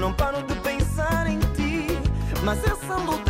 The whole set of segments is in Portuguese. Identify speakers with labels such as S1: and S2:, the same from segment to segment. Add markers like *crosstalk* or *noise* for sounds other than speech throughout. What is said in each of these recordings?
S1: não paro de pensar em ti, mas essa luta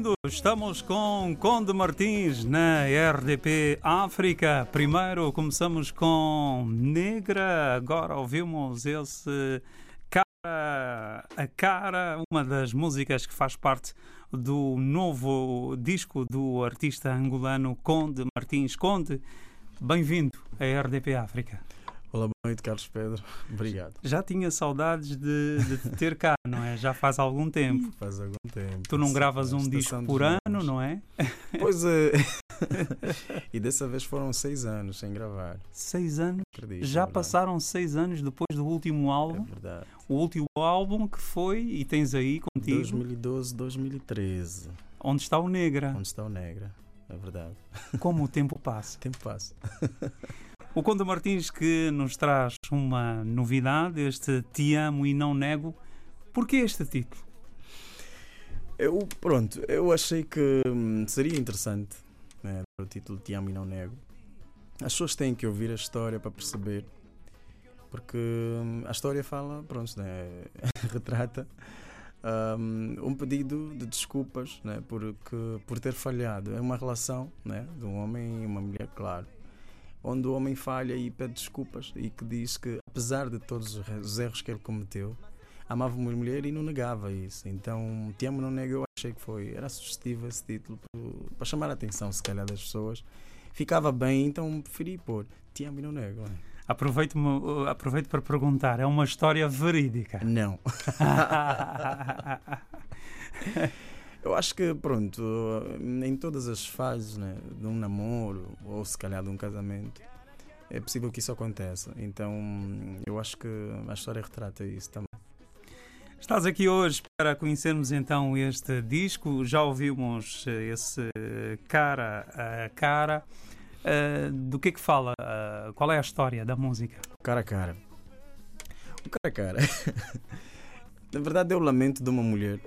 S2: bem-vindo. Estamos com Conde Martins na RDP África. Primeiro começamos com Negra, agora ouvimos esse Cara a Cara, uma das músicas que faz parte do novo disco do artista angolano Conde Martins. Conde, bem-vindo à RDP África.
S3: Olá, boa noite, Carlos Pedro. *laughs* Obrigado.
S2: Já tinha saudades de, de te ter cá, não é? Já faz algum tempo. *laughs*
S3: Faz algum tempo.
S2: Tu não gravas um disco por ano, não é?
S3: Pois é. *laughs* e dessa vez foram seis anos sem gravar.
S2: Seis anos.
S3: Acredito,
S2: Já
S3: é
S2: passaram seis anos depois do último
S3: É
S2: álbum.
S3: verdade.
S2: O último álbum que foi, e tens aí contigo,
S3: 2012, 2013.
S2: onde está o Negra.
S3: Onde está o Negra? É verdade.
S2: Como o tempo passa.
S3: O tempo passa.
S2: O Conde Martins que nos traz uma novidade, este Te Amo e Não Nego. Porquê este título?
S3: Eu, pronto, eu achei que hum, seria interessante né, o título Te Amo e Não Nego. As pessoas têm que ouvir a história para perceber. Porque hum, a história fala, pronto, né, *laughs* retrata hum, um pedido de desculpas né, por, que- por ter falhado. É uma relação né, de um homem e uma mulher, claro. Onde o homem falha e pede desculpas e que diz que, apesar de todos os erros que ele cometeu, amava uma mulher e não negava isso. Então, Te Amo Não Nego, eu achei que foi, era sugestivo esse título para chamar a atenção, se calhar, das pessoas. Ficava bem, então preferi pôr Te Amo e Não Nego. né?
S2: Aproveito, aproveito para perguntar, é uma história verídica?
S3: Não. *laughs* *laughs* Eu acho que, pronto, em todas as fases né, de um namoro ou se calhar de um casamento, é possível que isso aconteça. Então, eu acho que a história retrata isso também.
S2: Estás aqui hoje para conhecermos então este disco. Já ouvimos eh, esse cara a cara. Eh, do que é que fala? Eh, qual é a história da música?
S3: Cara a cara. O cara a cara. *laughs* Na verdade, é o lamento de uma mulher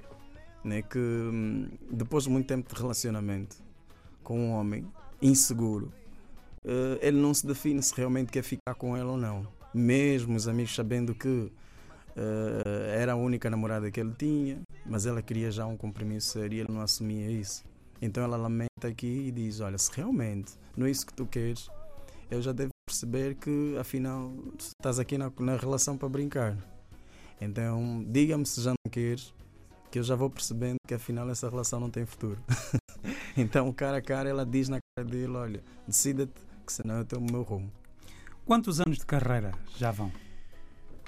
S3: né, que, hum, depois de muito tempo de relacionamento com um homem inseguro, eh, ele não se define se realmente quer ficar com ela ou não. Mesmo os amigos sabendo que eh, era a única namorada que ele tinha, mas ela queria já um compromisso sério e ele não assumia isso. Então ela lamenta aqui e diz: Olha, se realmente não é isso que tu queres, eu já devo perceber que afinal estás aqui na, na relação para brincar. Então diga-me se já não queres, que eu já vou percebendo que afinal essa relação não tem futuro. *laughs* então, cara a cara, ela diz na cara dele: Olha, decida-te, que senão eu tenho o meu rumo.
S2: Quantos anos de carreira já vão?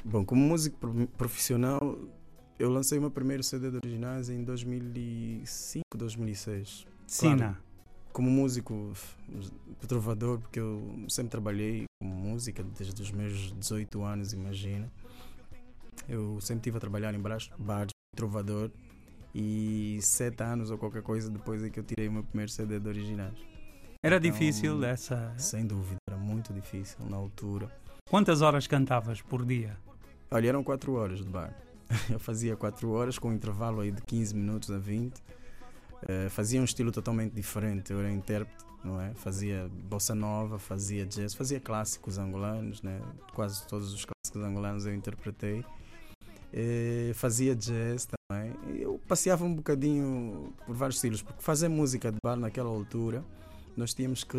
S3: Bom, como músico pro- profissional, eu lancei o meu primeiro CD de originais em 2005, 2006.
S2: Sina.
S3: Como músico, trovador, porque eu sempre trabalhei com música desde os meus 18 anos, imagina. Eu sempre estive a trabalhar em bares trovador e sete anos ou qualquer coisa depois é que eu tirei o meu primeiro CD de originais.
S2: Era
S3: Então,
S2: difícil essa.
S3: Sem dúvida, era muito difícil na altura.
S2: Quantas horas cantavas por dia?
S3: Olha, eram 4 horas de bar. *laughs* Eu fazia 4 horas com um intervalo aí de 15 minutos a 20. Eh, fazia um estilo totalmente diferente. Eu era intérprete, não é? Fazia bossa nova, fazia jazz, fazia clássicos angolanos, né? Quase todos os clássicos angolanos eu interpretei. Eh, fazia jazz também. Eu passeava um bocadinho por vários estilos, porque fazer música de bar naquela altura, nós tínhamos que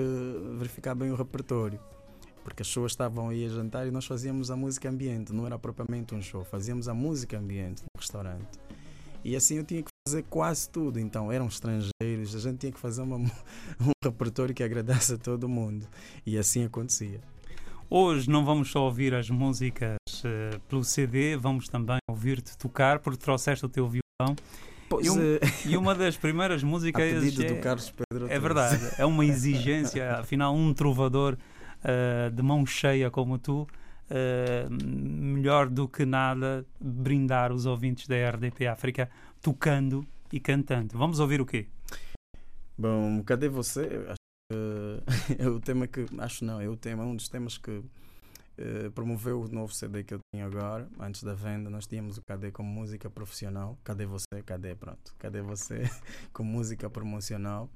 S3: verificar bem o repertório porque as pessoas estavam aí a jantar e nós fazíamos a música ambiente, não era propriamente um show, fazíamos a música ambiente no restaurante. E assim eu tinha que fazer quase tudo, então eram estrangeiros, a gente tinha que fazer uma, *laughs* um repertório que agradasse a todo mundo. E assim acontecia.
S2: Hoje não vamos só ouvir as músicas eh, pelo CD, vamos também ouvir-te tocar, porque trouxeste o teu violão.
S3: Pois
S2: E um-
S3: é,
S2: E uma das primeiras *laughs*
S3: a
S2: músicas
S3: pedido
S2: é,
S3: do Carlos Pedro.
S2: é verdade, é uma *laughs* exigência, afinal, um trovador eh, de mão cheia como tu, eh, melhor do que nada brindar os ouvintes da RDP África tocando e cantando. Vamos ouvir o quê?
S3: Bom, cadê você? Que *laughs* é o tema que. Acho não, é o tema, um dos temas que eh, promoveu o novo CD que eu tenho agora. Antes da venda, nós tínhamos o KD como música profissional. Cadê você? Cadê? Pronto. Cadê você? *laughs* com música promocional.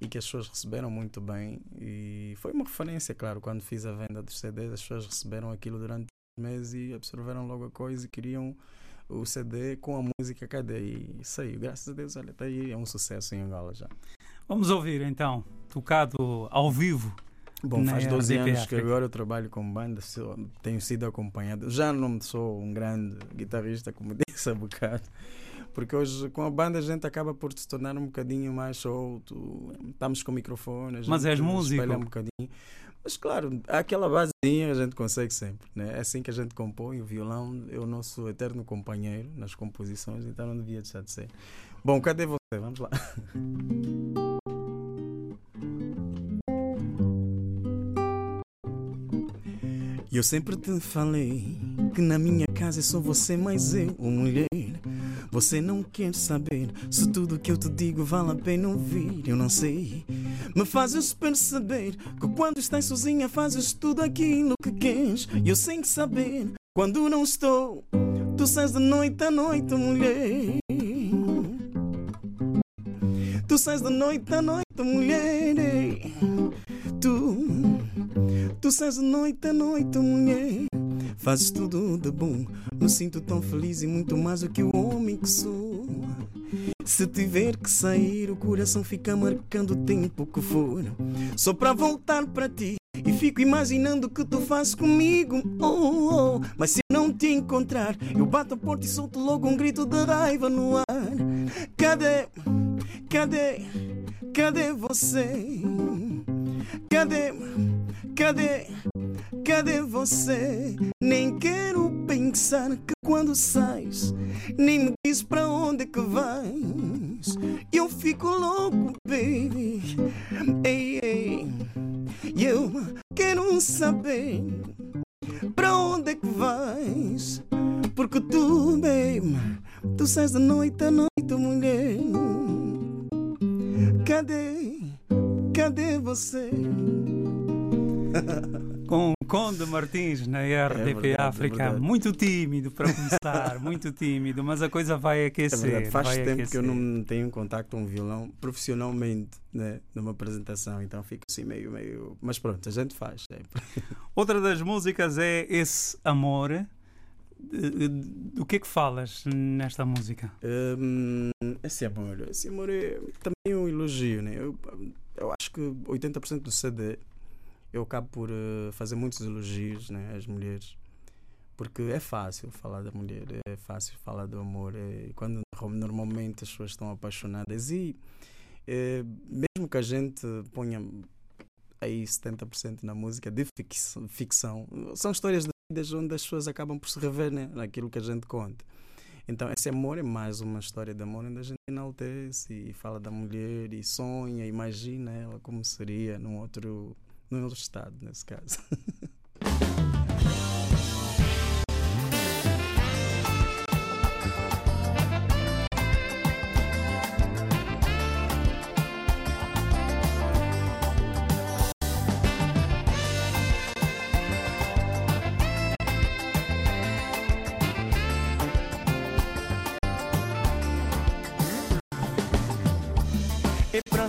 S3: E que as pessoas receberam muito bem. E foi uma referência, claro, quando fiz a venda dos CDs, as pessoas receberam aquilo durante meses e absorveram logo a coisa e queriam o CD com a música, cadê? E saiu. Graças a Deus, olha, está aí, é um sucesso em Angola já.
S2: Vamos ouvir então, tocado ao vivo.
S3: Bom, faz 12
S2: RDP
S3: anos que
S2: África.
S3: agora eu trabalho com banda, sou- tenho sido acompanhado. Já não sou um grande guitarrista, como *laughs* disse há bocado, porque hoje com a banda a gente acaba por se tornar um bocadinho mais solto, estamos com microfone, a
S2: Mas és músico.
S3: um bocadinho. Mas claro, aquela basezinha a gente consegue sempre, né? é assim que a gente compõe. O violão é o nosso eterno companheiro nas composições, então não devia deixar de ser. Bom, cadê você? Vamos lá. *laughs* E eu sempre te falei que na minha casa é só você mais eu, mulher. Você não quer saber se tudo que eu te digo vale a pena ouvir. Eu não sei. Me fazes perceber que quando estás sozinha fazes tudo aquilo que queres. E eu sem saber quando não estou. Tu sais de noite a noite, mulher. Tu sais de noite a noite, mulher. Tu, tu sais noite a noite, mulher. Fazes tudo de bom. Me sinto tão feliz e muito mais do que o homem que sou. Se tiver que sair, o coração fica marcando o tempo que for. Só para voltar para ti. E fico imaginando o que tu fazes comigo. Oh, oh, oh. Mas se não te encontrar, eu bato a porta e solto logo um grito de raiva no ar. Cadê? Cadê? Cadê você? Cadê? Cadê? Cadê você? Nem quero pensar que quando sais, nem me diz pra onde que vais. Eu fico louco, baby. Ei, ei. Eu quero saber pra onde que vais. Porque tu, baby, tu sais de noite a noite, mulher. Cadê? Cadê você? *laughs*
S2: Com Conde Martins na RDP
S3: verdade, é
S2: África.
S3: verdade.
S2: muito tímido para começar, *laughs* muito tímido, mas a coisa vai
S3: É
S2: aquecer.
S3: verdade, faz tempo que eu
S2: aquecer.
S3: não tenho contato com um violão profissionalmente, né, numa apresentação, então fico assim meio, meio. Mas pronto, a gente faz sempre. *laughs*
S2: Outra das músicas é Esse Amor. Eh, eh, Do que é que falas nesta música?
S3: Hum, esse amor, esse amor é também um elogio, né? Eu, eu acho que 80% do CD eu acabo por eh, fazer muitos elogios né, às mulheres. Porque é fácil falar da mulher, é fácil falar do amor. É, quando normalmente as pessoas estão apaixonadas e eh, mesmo que a gente ponha aí 70% na música de ficção, são histórias de vidas onde as pessoas acabam por se rever né, naquilo que a gente conta. Então, esse amor é mais uma história de amor onde a gente enaltece e fala da mulher e sonha, imagina ela como seria num outro, outro estado, nesse caso. É pra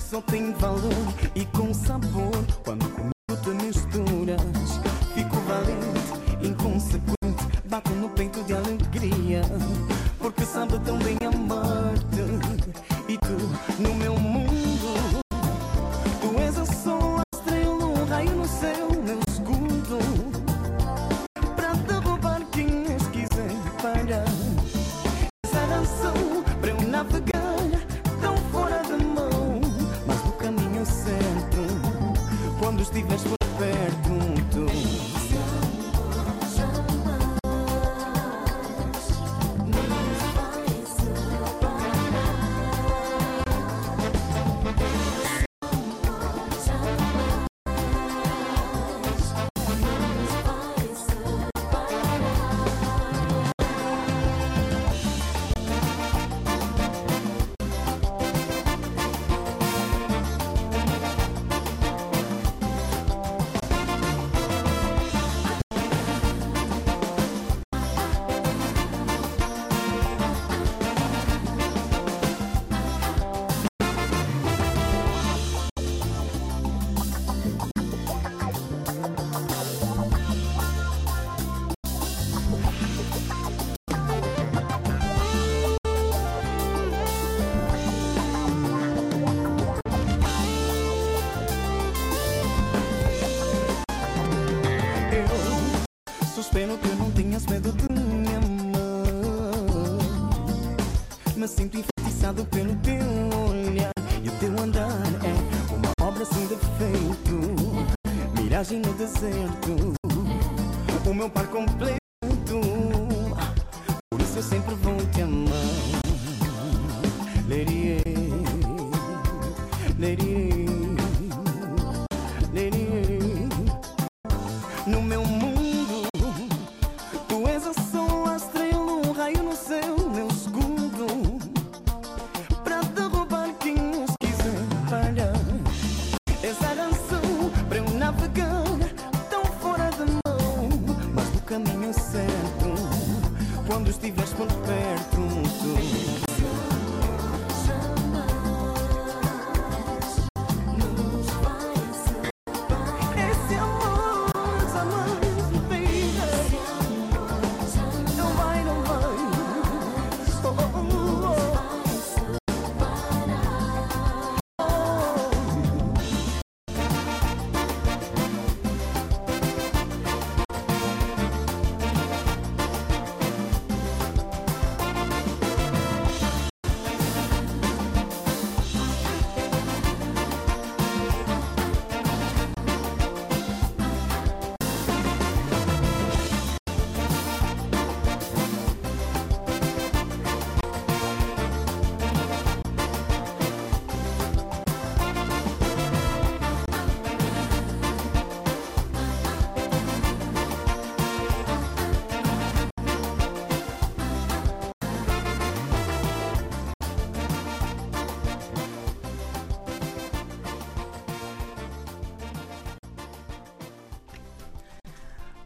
S3: só tem valor e com sabor. Quando comigo te misturas, fico valente, inconsequente, bato no peito de alegria,
S1: Espero que não tenhas medo de me amar. Me sinto enfeitiçado pelo teu olhar e o teu andar é uma obra sem defeito. Miragem no deserto, o meu par completo.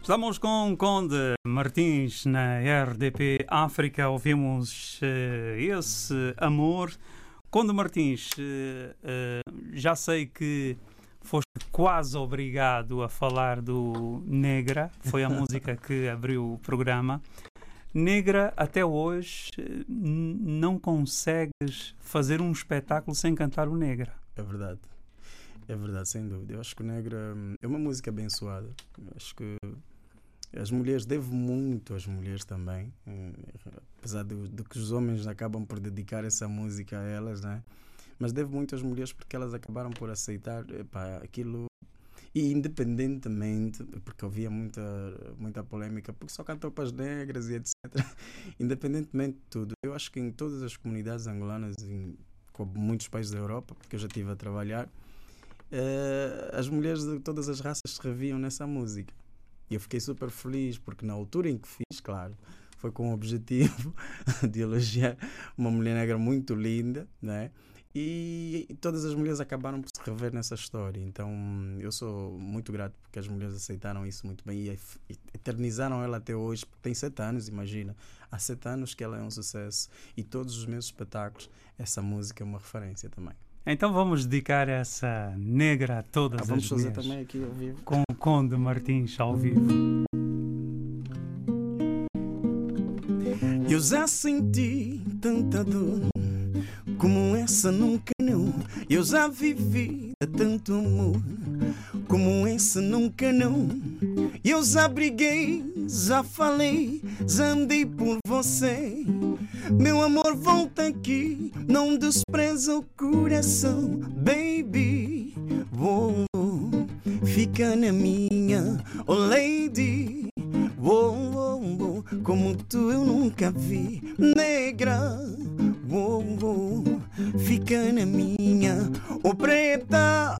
S2: Estamos com Conde Martins na RDP África. Ouvimos eh, esse amor. Conde Martins, eh, eh, já sei que foste quase obrigado a falar do Negra. Foi a música que *laughs* abriu o programa. Negra, até hoje, não consegues fazer um espetáculo sem cantar o Negra.
S3: É verdade. É verdade, sem dúvida. Eu acho que o Negra hum, é uma música abençoada. Eu acho que as mulheres, devo muito às mulheres também. hum, Apesar de, de que os homens acabam por dedicar essa música a elas, né? Mas devo muito às mulheres porque elas acabaram por aceitar epá, aquilo. E independentemente, porque havia muita, muita polêmica, porque só cantou para as negras e etc. *laughs* Independentemente de tudo, eu acho que em todas as comunidades angolanas, em com muitos países da Europa, porque eu já estive a trabalhar, eh, as mulheres de todas as raças se reviam nessa música. E eu fiquei super feliz, porque na altura em que fiz, claro, foi com o objetivo *laughs* de elogiar uma mulher negra muito linda, né? E todas as mulheres acabaram por se rever nessa história. Então eu sou muito grato porque as mulheres aceitaram isso muito bem e eternizaram ela até hoje, porque tem sete anos, imagina. Há sete anos que ela é um sucesso e todos os meus espetáculos, essa música é uma referência também.
S2: Então vamos dedicar essa Negra a todas
S3: Ah, vamos
S2: as
S3: fazer
S2: mulheres.
S3: também aqui ao vivo.
S2: com Conde Martins ao vivo.
S1: Eu já senti tanta dor como essa nunca não. Eu já vivi tanto amor como esse nunca não. Eu já briguei, já falei, já andei por você. Meu amor, volta aqui, não despreza o coração, baby. Vou, fica na minha, oh lady. Vou, vou, vou, como tu eu nunca vi, negra. Vou, vou, fica na minha, oh preta.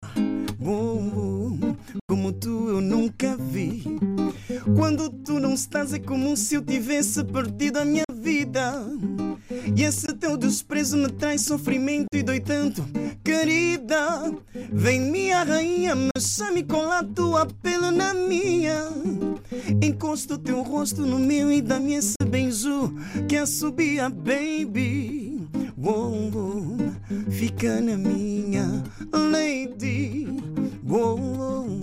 S1: Vou, eu nunca vi. Quando tu não estás é como se eu tivesse perdido a minha vida. E esse teu desprezo me traz sofrimento e dói tanto, querida. Vem minha rainha, me chame com a tua pele na minha. Encosta o teu rosto no meu e dá-me esse beijo que assobia, baby. Vou, vou, fica na minha, lady. Vou, vou,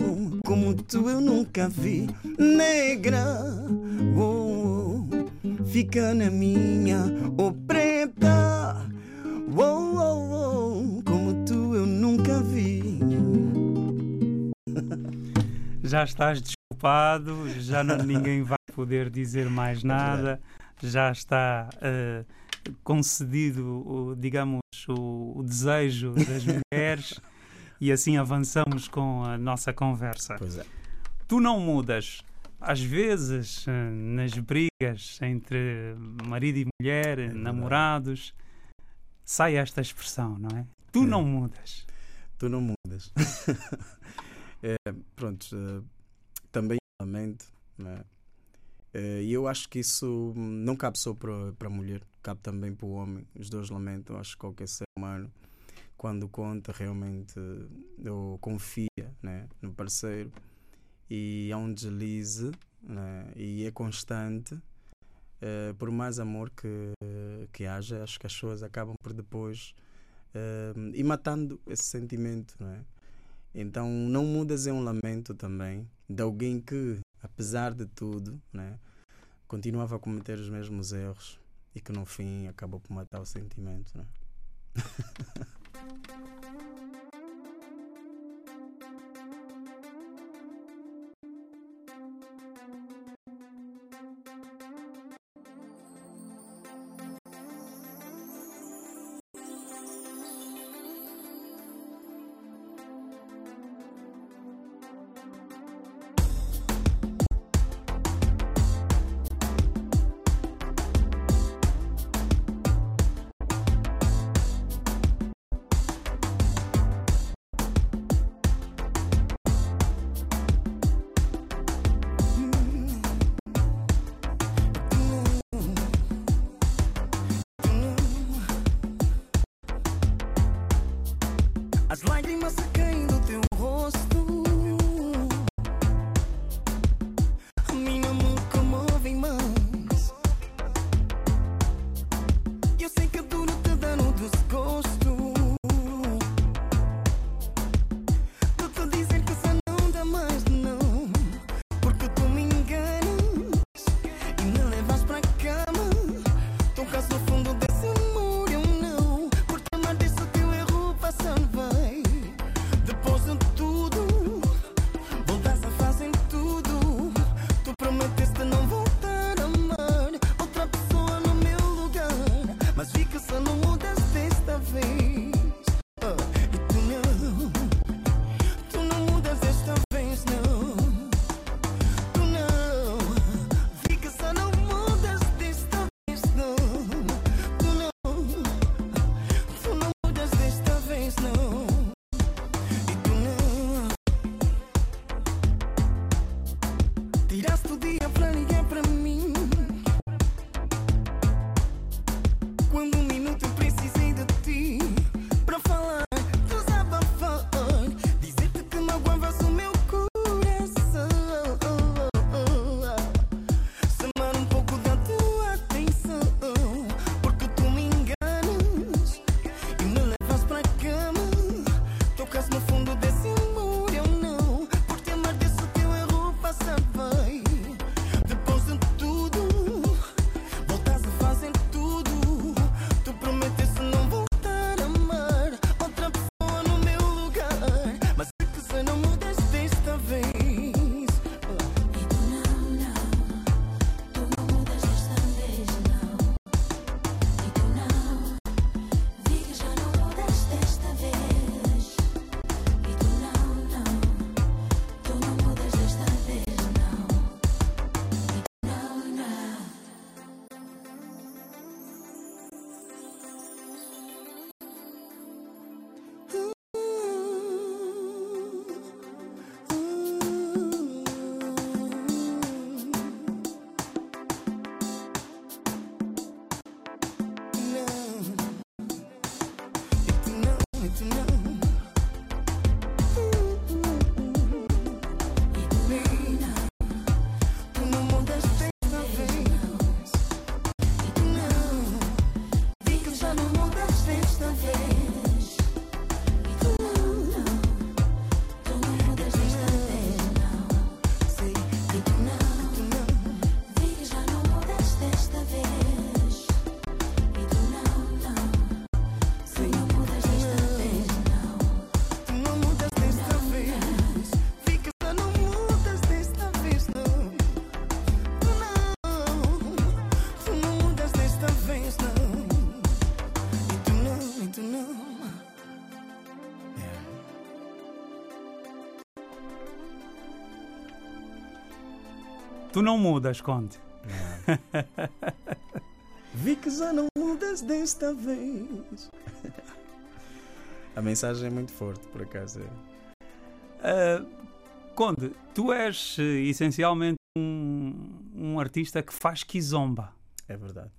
S1: como tu eu nunca vi, negra. Vou, fica na minha, oh preta. Vou, vou, vou, como tu eu nunca vi.
S2: Já estás desculpado, já não- ninguém vai poder dizer mais
S3: É
S2: nada. Já está eh, concedido, digamos, o, o desejo das mulheres *laughs* e assim avançamos com a nossa conversa.
S3: Pois é.
S2: Tu não mudas. Às vezes, eh, nas brigas entre marido e mulher,
S3: verdade.
S2: namorados, sai esta expressão, não é? Tu
S3: É.
S2: não mudas.
S3: Tu não mudas. *laughs* é, pronto, eh, também lamento, né? Eh, E eu acho que isso não cabe só para a mulher, cabe também para o homem. Os dois lamentam. Acho que qualquer ser humano, quando conta, realmente ou confia né, no parceiro e há um deslize né, e é constante. eh, por mais amor que, que haja, acho que as pessoas acabam por depois eh, e matando esse sentimento, é? Então, não mudas é um lamento também de alguém que, apesar de tudo, né, continuava a cometer os mesmos erros e que no fim acabou por matar o sentimento, *laughs*
S1: Tu não
S2: mudas, Conde.
S3: Vi que já não mudas desta vez. *laughs* A mensagem é muito forte, por acaso.
S2: Uh, Conde, tu és uh, essencialmente um, um artista que faz kizomba.
S3: É verdade.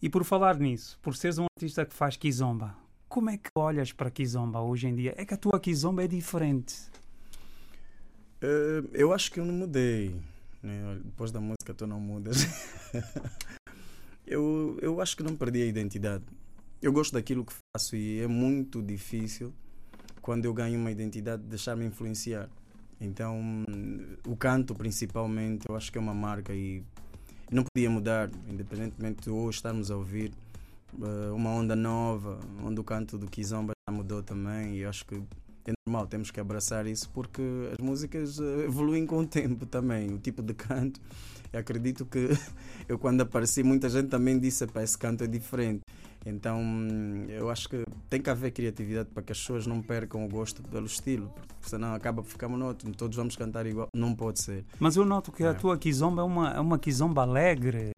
S2: E por falar nisso, por seres um artista que faz kizomba, como é que olhas para kizomba hoje em dia? É que a tua kizomba é diferente.
S3: Uh, eu acho que eu não mudei. Né? Depois da música tu não mudas. *laughs* eu, eu acho que não perdi a identidade. Eu gosto daquilo que faço e é muito difícil quando eu ganho uma identidade deixar-me influenciar. Então, o canto principalmente, eu acho que é uma marca e não podia mudar, independentemente de hoje estarmos a ouvir uh, uma onda nova, onde o canto do Kizomba já mudou também e acho que normal, temos que abraçar isso porque as músicas uh, evoluem com o tempo também, o tipo de canto. Eu acredito que *laughs* eu quando apareci muita gente também disse, pá, esse canto é diferente. Então eu acho que tem que haver criatividade para que as pessoas não percam o gosto pelo estilo, porque senão acaba por ficar monótono, todos vamos cantar igual, não pode ser.
S2: Mas eu noto que é. a tua kizomba é uma, é uma kizomba alegre,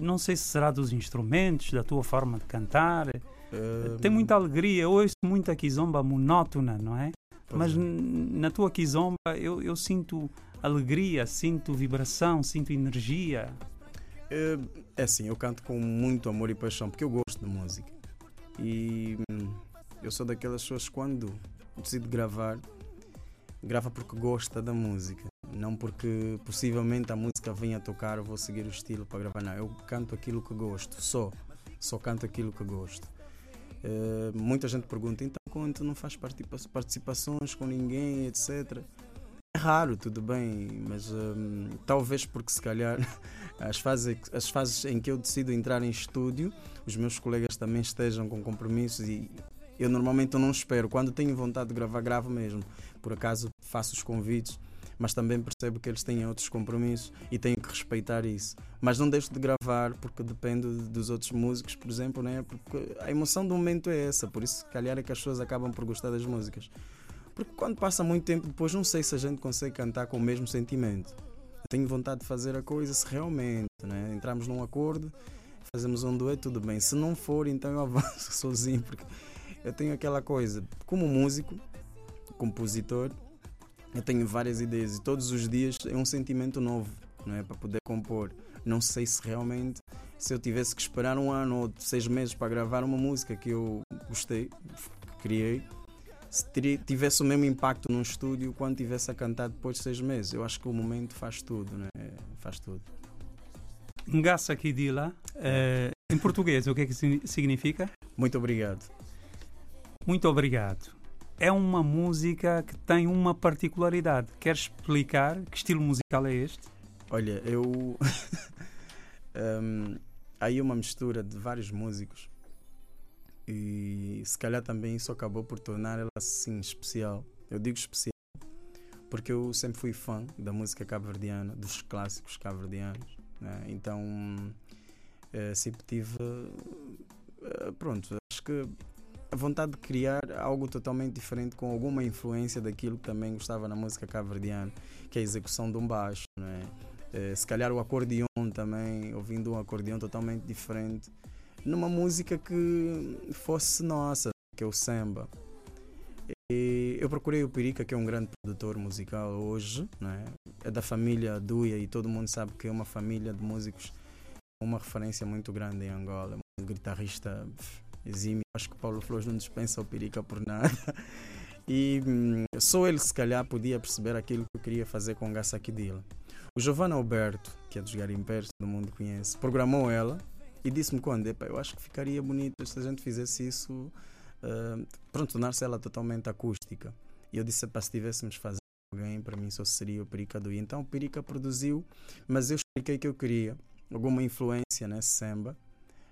S2: não sei se será dos instrumentos, da tua forma de cantar, uh... tem muita alegria, eu ouço muita kizomba monótona, não é? Mas é. na tua kizomba eu, eu sinto alegria, sinto vibração, sinto energia.
S3: É, é assim, eu canto com muito amor e paixão porque eu gosto de música. E hum, eu sou daquelas pessoas quando decido gravar, grava porque gosta da música, não porque possivelmente a música venha a tocar, eu vou seguir o estilo para gravar. Não, eu canto aquilo que gosto, só, só canto aquilo que gosto. Uh, muita gente pergunta, então quando não faz participações com ninguém, etc. É raro, tudo bem, mas um, talvez porque se calhar *laughs* as fases, as fases em que eu decido entrar em estúdio, os meus colegas também estejam com compromissos e eu normalmente não espero. Quando tenho vontade de gravar, gravo mesmo. Por acaso faço os convites, mas também percebo que eles têm outros compromissos e tenho que respeitar isso. Mas não deixo de gravar porque dependo dos outros músicos, por exemplo, né? porque a emoção do momento é essa. Por isso, calhar, é que as pessoas acabam por gostar das músicas. Porque quando passa muito tempo depois, não sei se a gente consegue cantar com o mesmo sentimento. Eu tenho vontade de fazer a coisa se realmente né? entramos num acordo, fazemos um dueto, tudo bem. Se não for, então eu *laughs* avanço sozinho, porque eu tenho aquela coisa, como músico, compositor, eu tenho várias ideias e todos os dias é um sentimento novo, não é? Para poder compor. Não sei se realmente, se eu tivesse que esperar um ano ou seis meses para gravar uma música que eu gostei, que criei, se tivesse o mesmo impacto num estúdio quando tivesse a cantar depois de seis meses. Eu acho que o momento faz tudo, né? Faz tudo.
S2: Ngassa Kidila, uh, em português, o que é que significa?
S3: Muito obrigado.
S2: Muito obrigado. É uma música que tem uma particularidade. Queres explicar que estilo musical é este?
S3: Olha, eu. *laughs* um, aí uma mistura de vários músicos e se calhar também isso acabou por tornar ela assim especial. Eu digo especial porque eu sempre fui fã da música cabo-verdiana, dos clássicos cabo-verdianos. Né? Então uh, sempre tive. Uh, pronto, acho que a vontade de criar algo totalmente diferente com alguma influência daquilo que também gostava na música cabo-verdiana, que é a execução de um baixo. Né? Uh, se calhar o acordeão também, ouvindo um acordeão totalmente diferente numa música que fosse nossa, que é o samba. E eu procurei o Perica, que é um grande produtor musical hoje, né? é da família Duia e todo mundo sabe que é uma família de músicos, uma referência muito grande em Angola, um guitarrista exímio. Acho que Paulo Flores não dispensa o Perica por nada. *laughs* E hum, só ele, se calhar, podia perceber aquilo que eu queria fazer com Gassa Kidila. O Giovanna Alberto, que é dos garimpeiros, todo mundo conhece, programou ela e disse-me quando, eu acho que ficaria bonito se a gente fizesse isso, uh, pronto, tornar-se ela totalmente acústica. E eu disse, para se tivéssemos fazer alguém, para mim só seria o Perica do. Então o Perica produziu, mas eu expliquei que eu queria alguma influência nesse samba,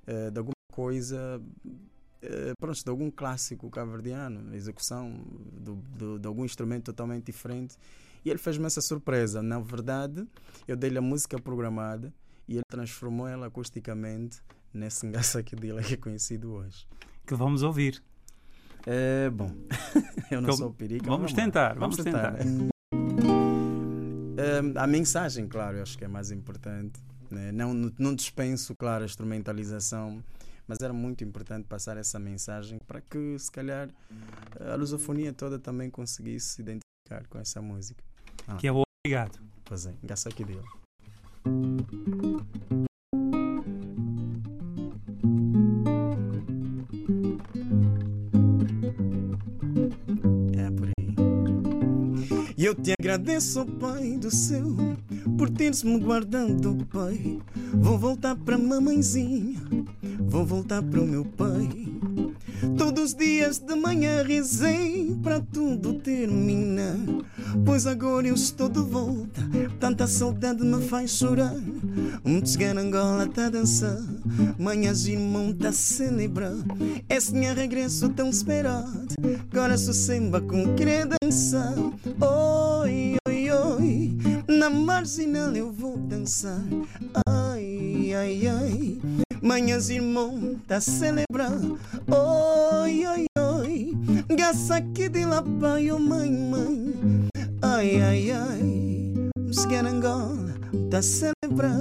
S3: uh, de alguma coisa, uh, pronto, de algum clássico caverdiano, execução do, do, de algum instrumento totalmente diferente. E ele fez-me essa surpresa. Na verdade, eu dei-lhe a música programada e ele transformou ela acusticamente nesse ngaça que dele que é conhecido hoje.
S2: Que vamos ouvir.
S3: É, bom, *laughs* eu não sou perigo.
S2: Vamos, tentar, vamos, tentar. tentar.
S1: Uh, *laughs* a mensagem, claro, eu acho que é mais importante. Né? Não, não dispenso, claro, a instrumentalização, mas era muito importante passar essa mensagem para que, se calhar, a lusofonia toda também conseguisse se identificar com essa música.
S2: Ah. Que é obrigado.
S1: Pois é, graças a Deus. E eu te agradeço, Pai do céu, por teres-me guardado, Pai. Vou voltar para mamãezinha, vou voltar para o meu pai. Todos os dias de manhã rezei para tudo terminar. Pois agora eu estou de volta, tanta saudade me faz chorar. Um cigano Angola tá a dançar, manhãs irmão tá a celebrar. Esse meu regresso tão esperado, agora sou semba com oi, oi, na marginal eu vou dançar. Ai, ai, ai. Manhãs irmão tá celebrar Oi, oi, oi Gaça aqui de lá pai, oh mãe, mãe Ai, ai, ai Angola tá celebrar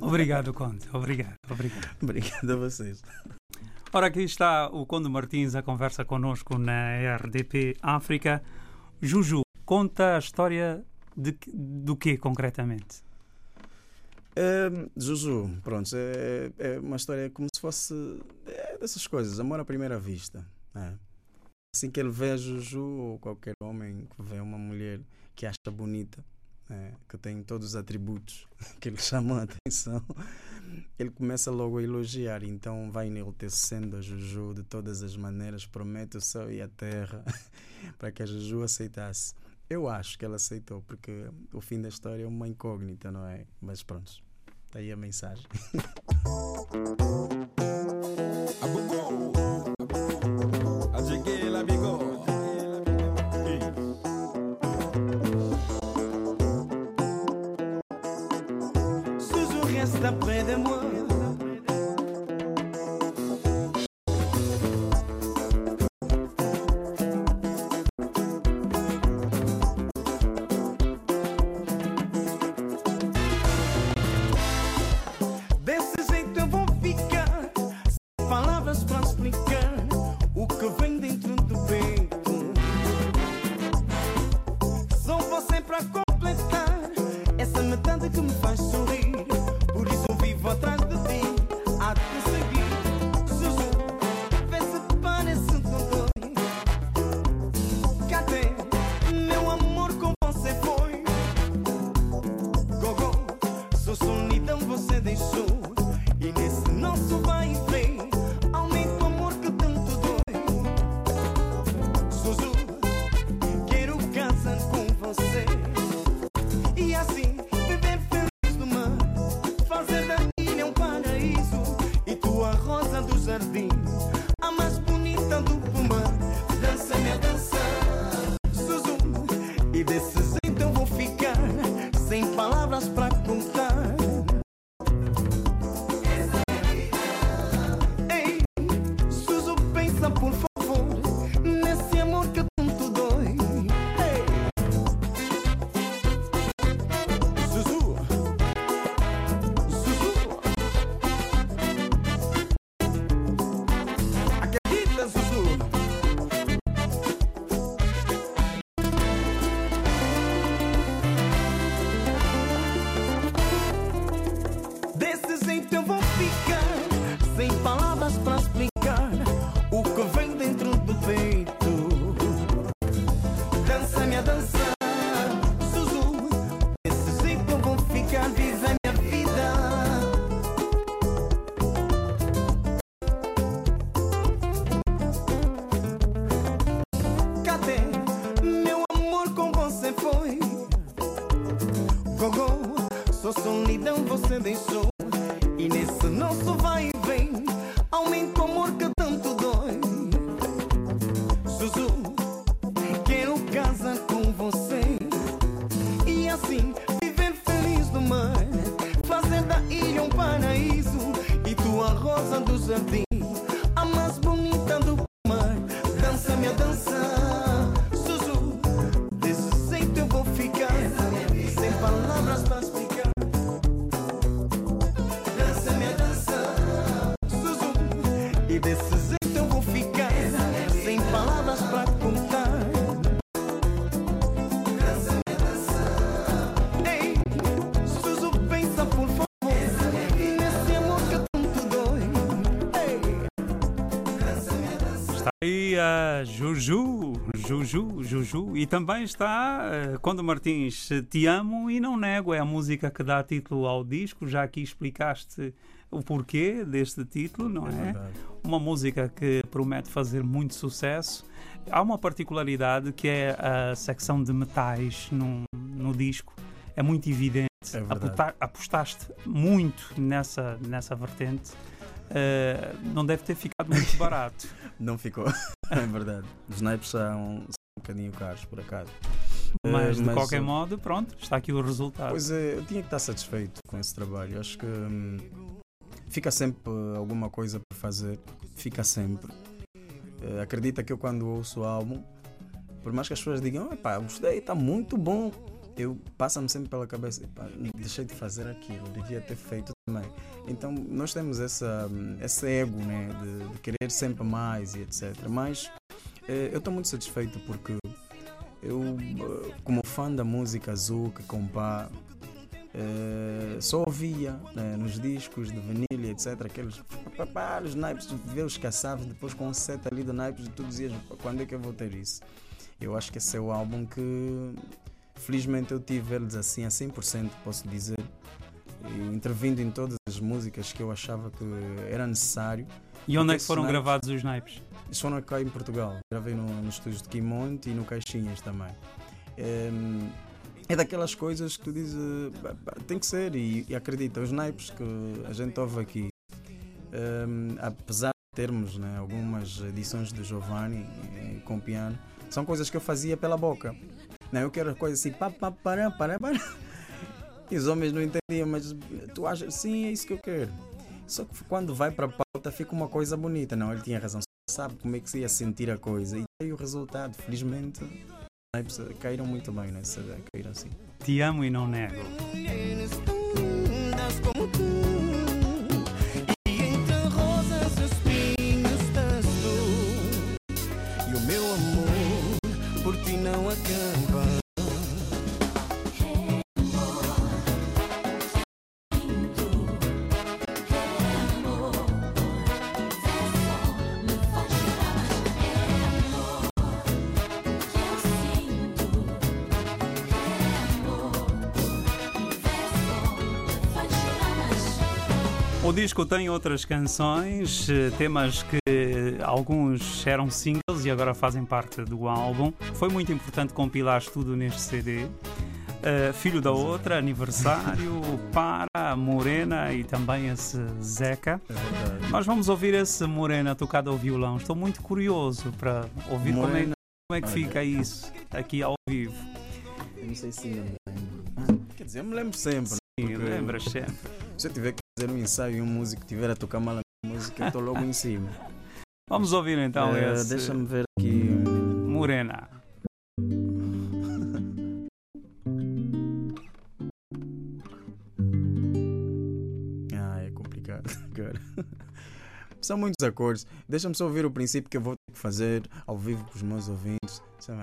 S2: Obrigado, Conde. Obrigado, obrigado.
S1: Obrigado a vocês.
S2: Ora, aqui está o Conde Martins a conversa conosco na RDP África. Juju, conta a história de, do que concretamente?
S1: Juju, pronto, é, é, uma história como se fosse é dessas coisas, amor à primeira vista. É. Assim que ele vê Juju ou qualquer homem que vê uma mulher que acha bonita, é, que tem todos os atributos *laughs* que lhe chamam a atenção, ele começa logo a elogiar. Então vai enaltecendo a Juju de todas as maneiras, promete o céu e a terra *laughs* para que a Juju aceitasse. Eu acho que ela aceitou, porque o fim da história é uma incógnita, não é? Mas pronto, tá aí a mensagem. *laughs*
S4: meu amor com você
S2: foi. Gogô, sua solidão você deixou. A Juju, Juju, Juju. E também está uh, Conde Martins, Te Amo e Não Nego. É a música que dá título ao disco. Já aqui explicaste o porquê deste título, não é? é Uma música que promete fazer muito sucesso. Há uma particularidade que é a secção de metais no, no disco. É muito evidente. É apostaste muito nessa, nessa vertente. Uh, não deve ter ficado muito barato. *laughs*
S3: não ficou, *laughs* é verdade. Os naipes são, são um bocadinho caros, por acaso.
S2: Mas, uh, de qualquer modo, pronto, está aqui o resultado.
S3: Pois é, eu tinha que estar satisfeito com esse trabalho. Acho que hum, fica sempre alguma coisa por fazer, fica sempre. Uh, acredita que eu, quando ouço o álbum, por mais que as pessoas digam, pá, gostei, está muito bom, eu passa-me sempre pela cabeça, pá, deixei de fazer aquilo, devia ter feito também. Então nós temos essa, esse ego né, de, de querer sempre mais e etc. Mas eh, eu estou muito satisfeito porque eu, eh, como fã da música azul que compá, eh, só ouvia né, nos discos de vinil etc. Aqueles papá, os naipes, ver os caçavos, depois com o set ali do naipes, tu dizias quando é que eu vou ter isso? Eu acho que esse é o álbum que felizmente eu tive eles assim a 100%, posso dizer intervindo em todas as músicas que eu achava que era necessário.
S2: E onde é que foram naipes, gravados os naipes?
S3: Foram cá em Portugal. Gravei no, nos estúdios de Quimonte e no Caixinhas também. É, é daquelas coisas que tu dizes, tem que ser, e, e acredita, os naipes que a gente ouve aqui, um, apesar de termos né, algumas edições do Giovanni eh, com piano, são coisas que eu fazia pela boca. Não, eu quero coisas assim, pá, pá, para, para, para. E os homens não entendiam, mas tu achas, sim, é isso que eu quero. Só que quando vai para a pauta fica uma coisa bonita. Não, ele tinha razão. Sabe como é que se ia sentir a coisa. E aí o resultado, felizmente, caíram muito bem nessa. Caíram assim.
S2: Te amo e não nego. O disco tem outras canções, eh, temas que alguns eram singles e agora fazem parte do álbum. Foi muito importante compilar tudo neste CD. Uh, eh, Filho da Outra, Aniversário, Para, Morena e também esse Zeca. É Nós vamos ouvir esse Morena tocado ao violão. Estou muito curioso para ouvir como é, como é, que fica isso aqui ao vivo.
S3: Eu não sei se me lembro. Quer dizer, eu me lembro sempre.
S2: Sim, lembras sempre.
S3: Se eu tiver que fazer um ensaio e um músico estiver a tocar mal a música, eu estou logo em cima. *laughs*
S2: Vamos ouvir então uh, esse.
S3: Deixa-me ver aqui.
S2: Morena. *laughs*
S3: ah, é complicado, *laughs* cara. São muitos acordes. Deixa-me só ouvir o princípio que eu vou ter que fazer ao vivo para os meus ouvintes. Sabe?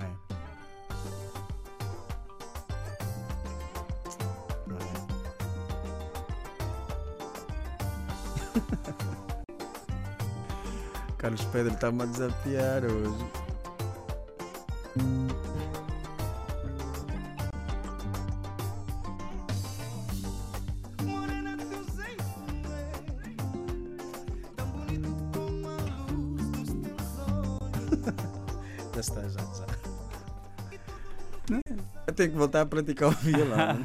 S3: *laughs* Carlos Pedro está-me a desafiar hoje. já está, já, já. Eu tenho que voltar a praticar o violão.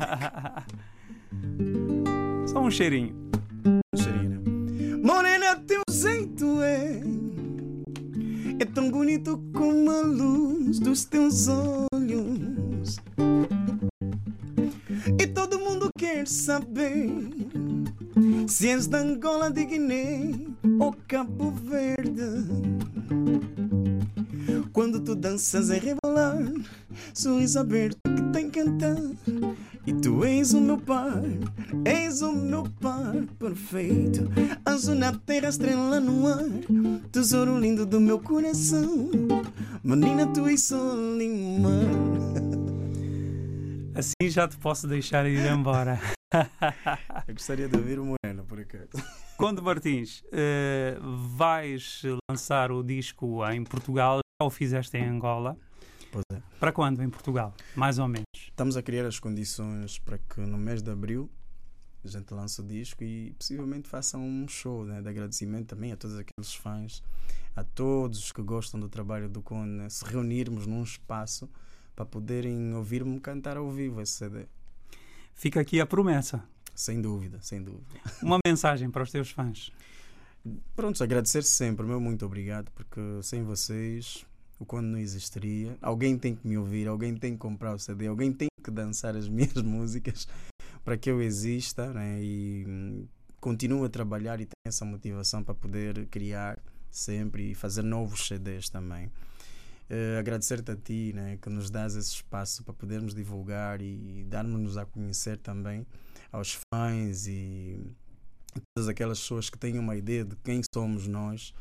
S3: *laughs*
S2: Só um cheirinho.
S3: Da Angola, de Guiné ou Cabo Verde. Quando tu danças é revelar, sorriso aberto que tem cantar. E tu és o meu par, és o meu par perfeito. Anjo na terra, estrela no ar, tesouro lindo do meu coração. Menina, tu és em mar.
S2: Assim já te posso deixar ir embora. *laughs* *laughs*
S3: Eu gostaria de ouvir o Moreno, por acaso.
S2: Conde Martins, eh, vais lançar o disco em Portugal, já o fizeste em Angola.
S3: Pois é.
S2: Para quando em Portugal? Mais ou menos.
S3: Estamos a criar as condições para que no mês de abril a gente lance o disco e possivelmente faça um show né, de agradecimento também a todos aqueles fãs, a todos que gostam do trabalho do Conde, né, se reunirmos num espaço para poderem ouvir-me cantar ao vivo esse CD.
S2: Fica aqui a promessa.
S3: Sem dúvida, sem dúvida.
S2: Uma mensagem para os teus fãs.
S3: Pronto, agradecer sempre, meu muito obrigado, porque sem vocês o Conde não existiria. Alguém tem que me ouvir, alguém tem que comprar o CD, alguém tem que dançar as *laughs* minhas músicas para que eu exista né? e hum, continuo a trabalhar e tenho essa motivação para poder criar sempre e fazer novos CDs também. Uh, Agradecer-te a ti né, que nos dás esse espaço para podermos divulgar e darmos-nos a conhecer também aos fãs e todas aquelas pessoas que têm uma ideia de quem somos nós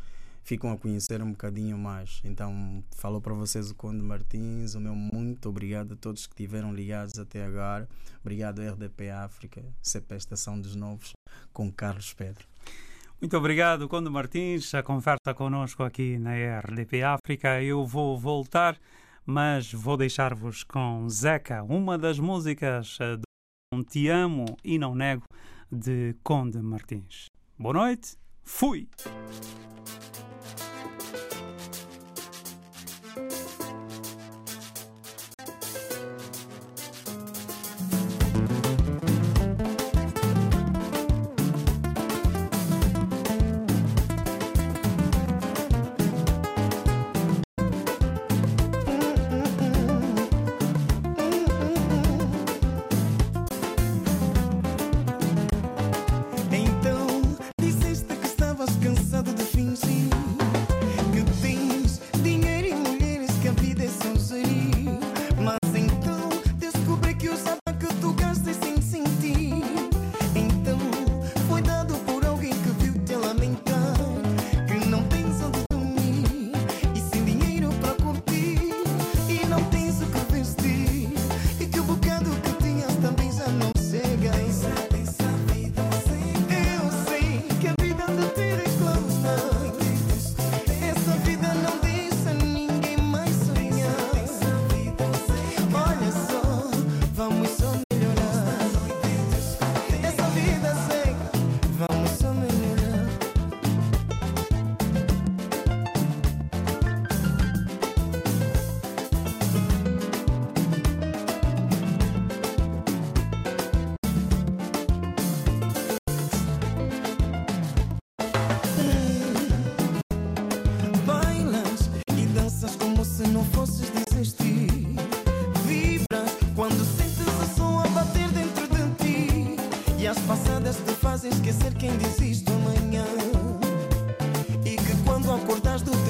S3: ficam a conhecer um bocadinho mais. Então, falou para vocês o Conde Martins, o meu muito obrigado a todos que estiveram ligados até agora. Obrigado RDP África, CP Estação dos Novos, com Carlos Pedro.
S2: Muito obrigado, Conde Martins, a conversa connosco aqui na RDP África. Eu vou voltar, mas vou deixar-vos com Zeca, uma das músicas eh, do Te Amo e Não Nego, de Conde Martins. Boa noite, fui!
S1: E as passadas te fazem esquecer quem desiste amanhã. E que quando acordas do teu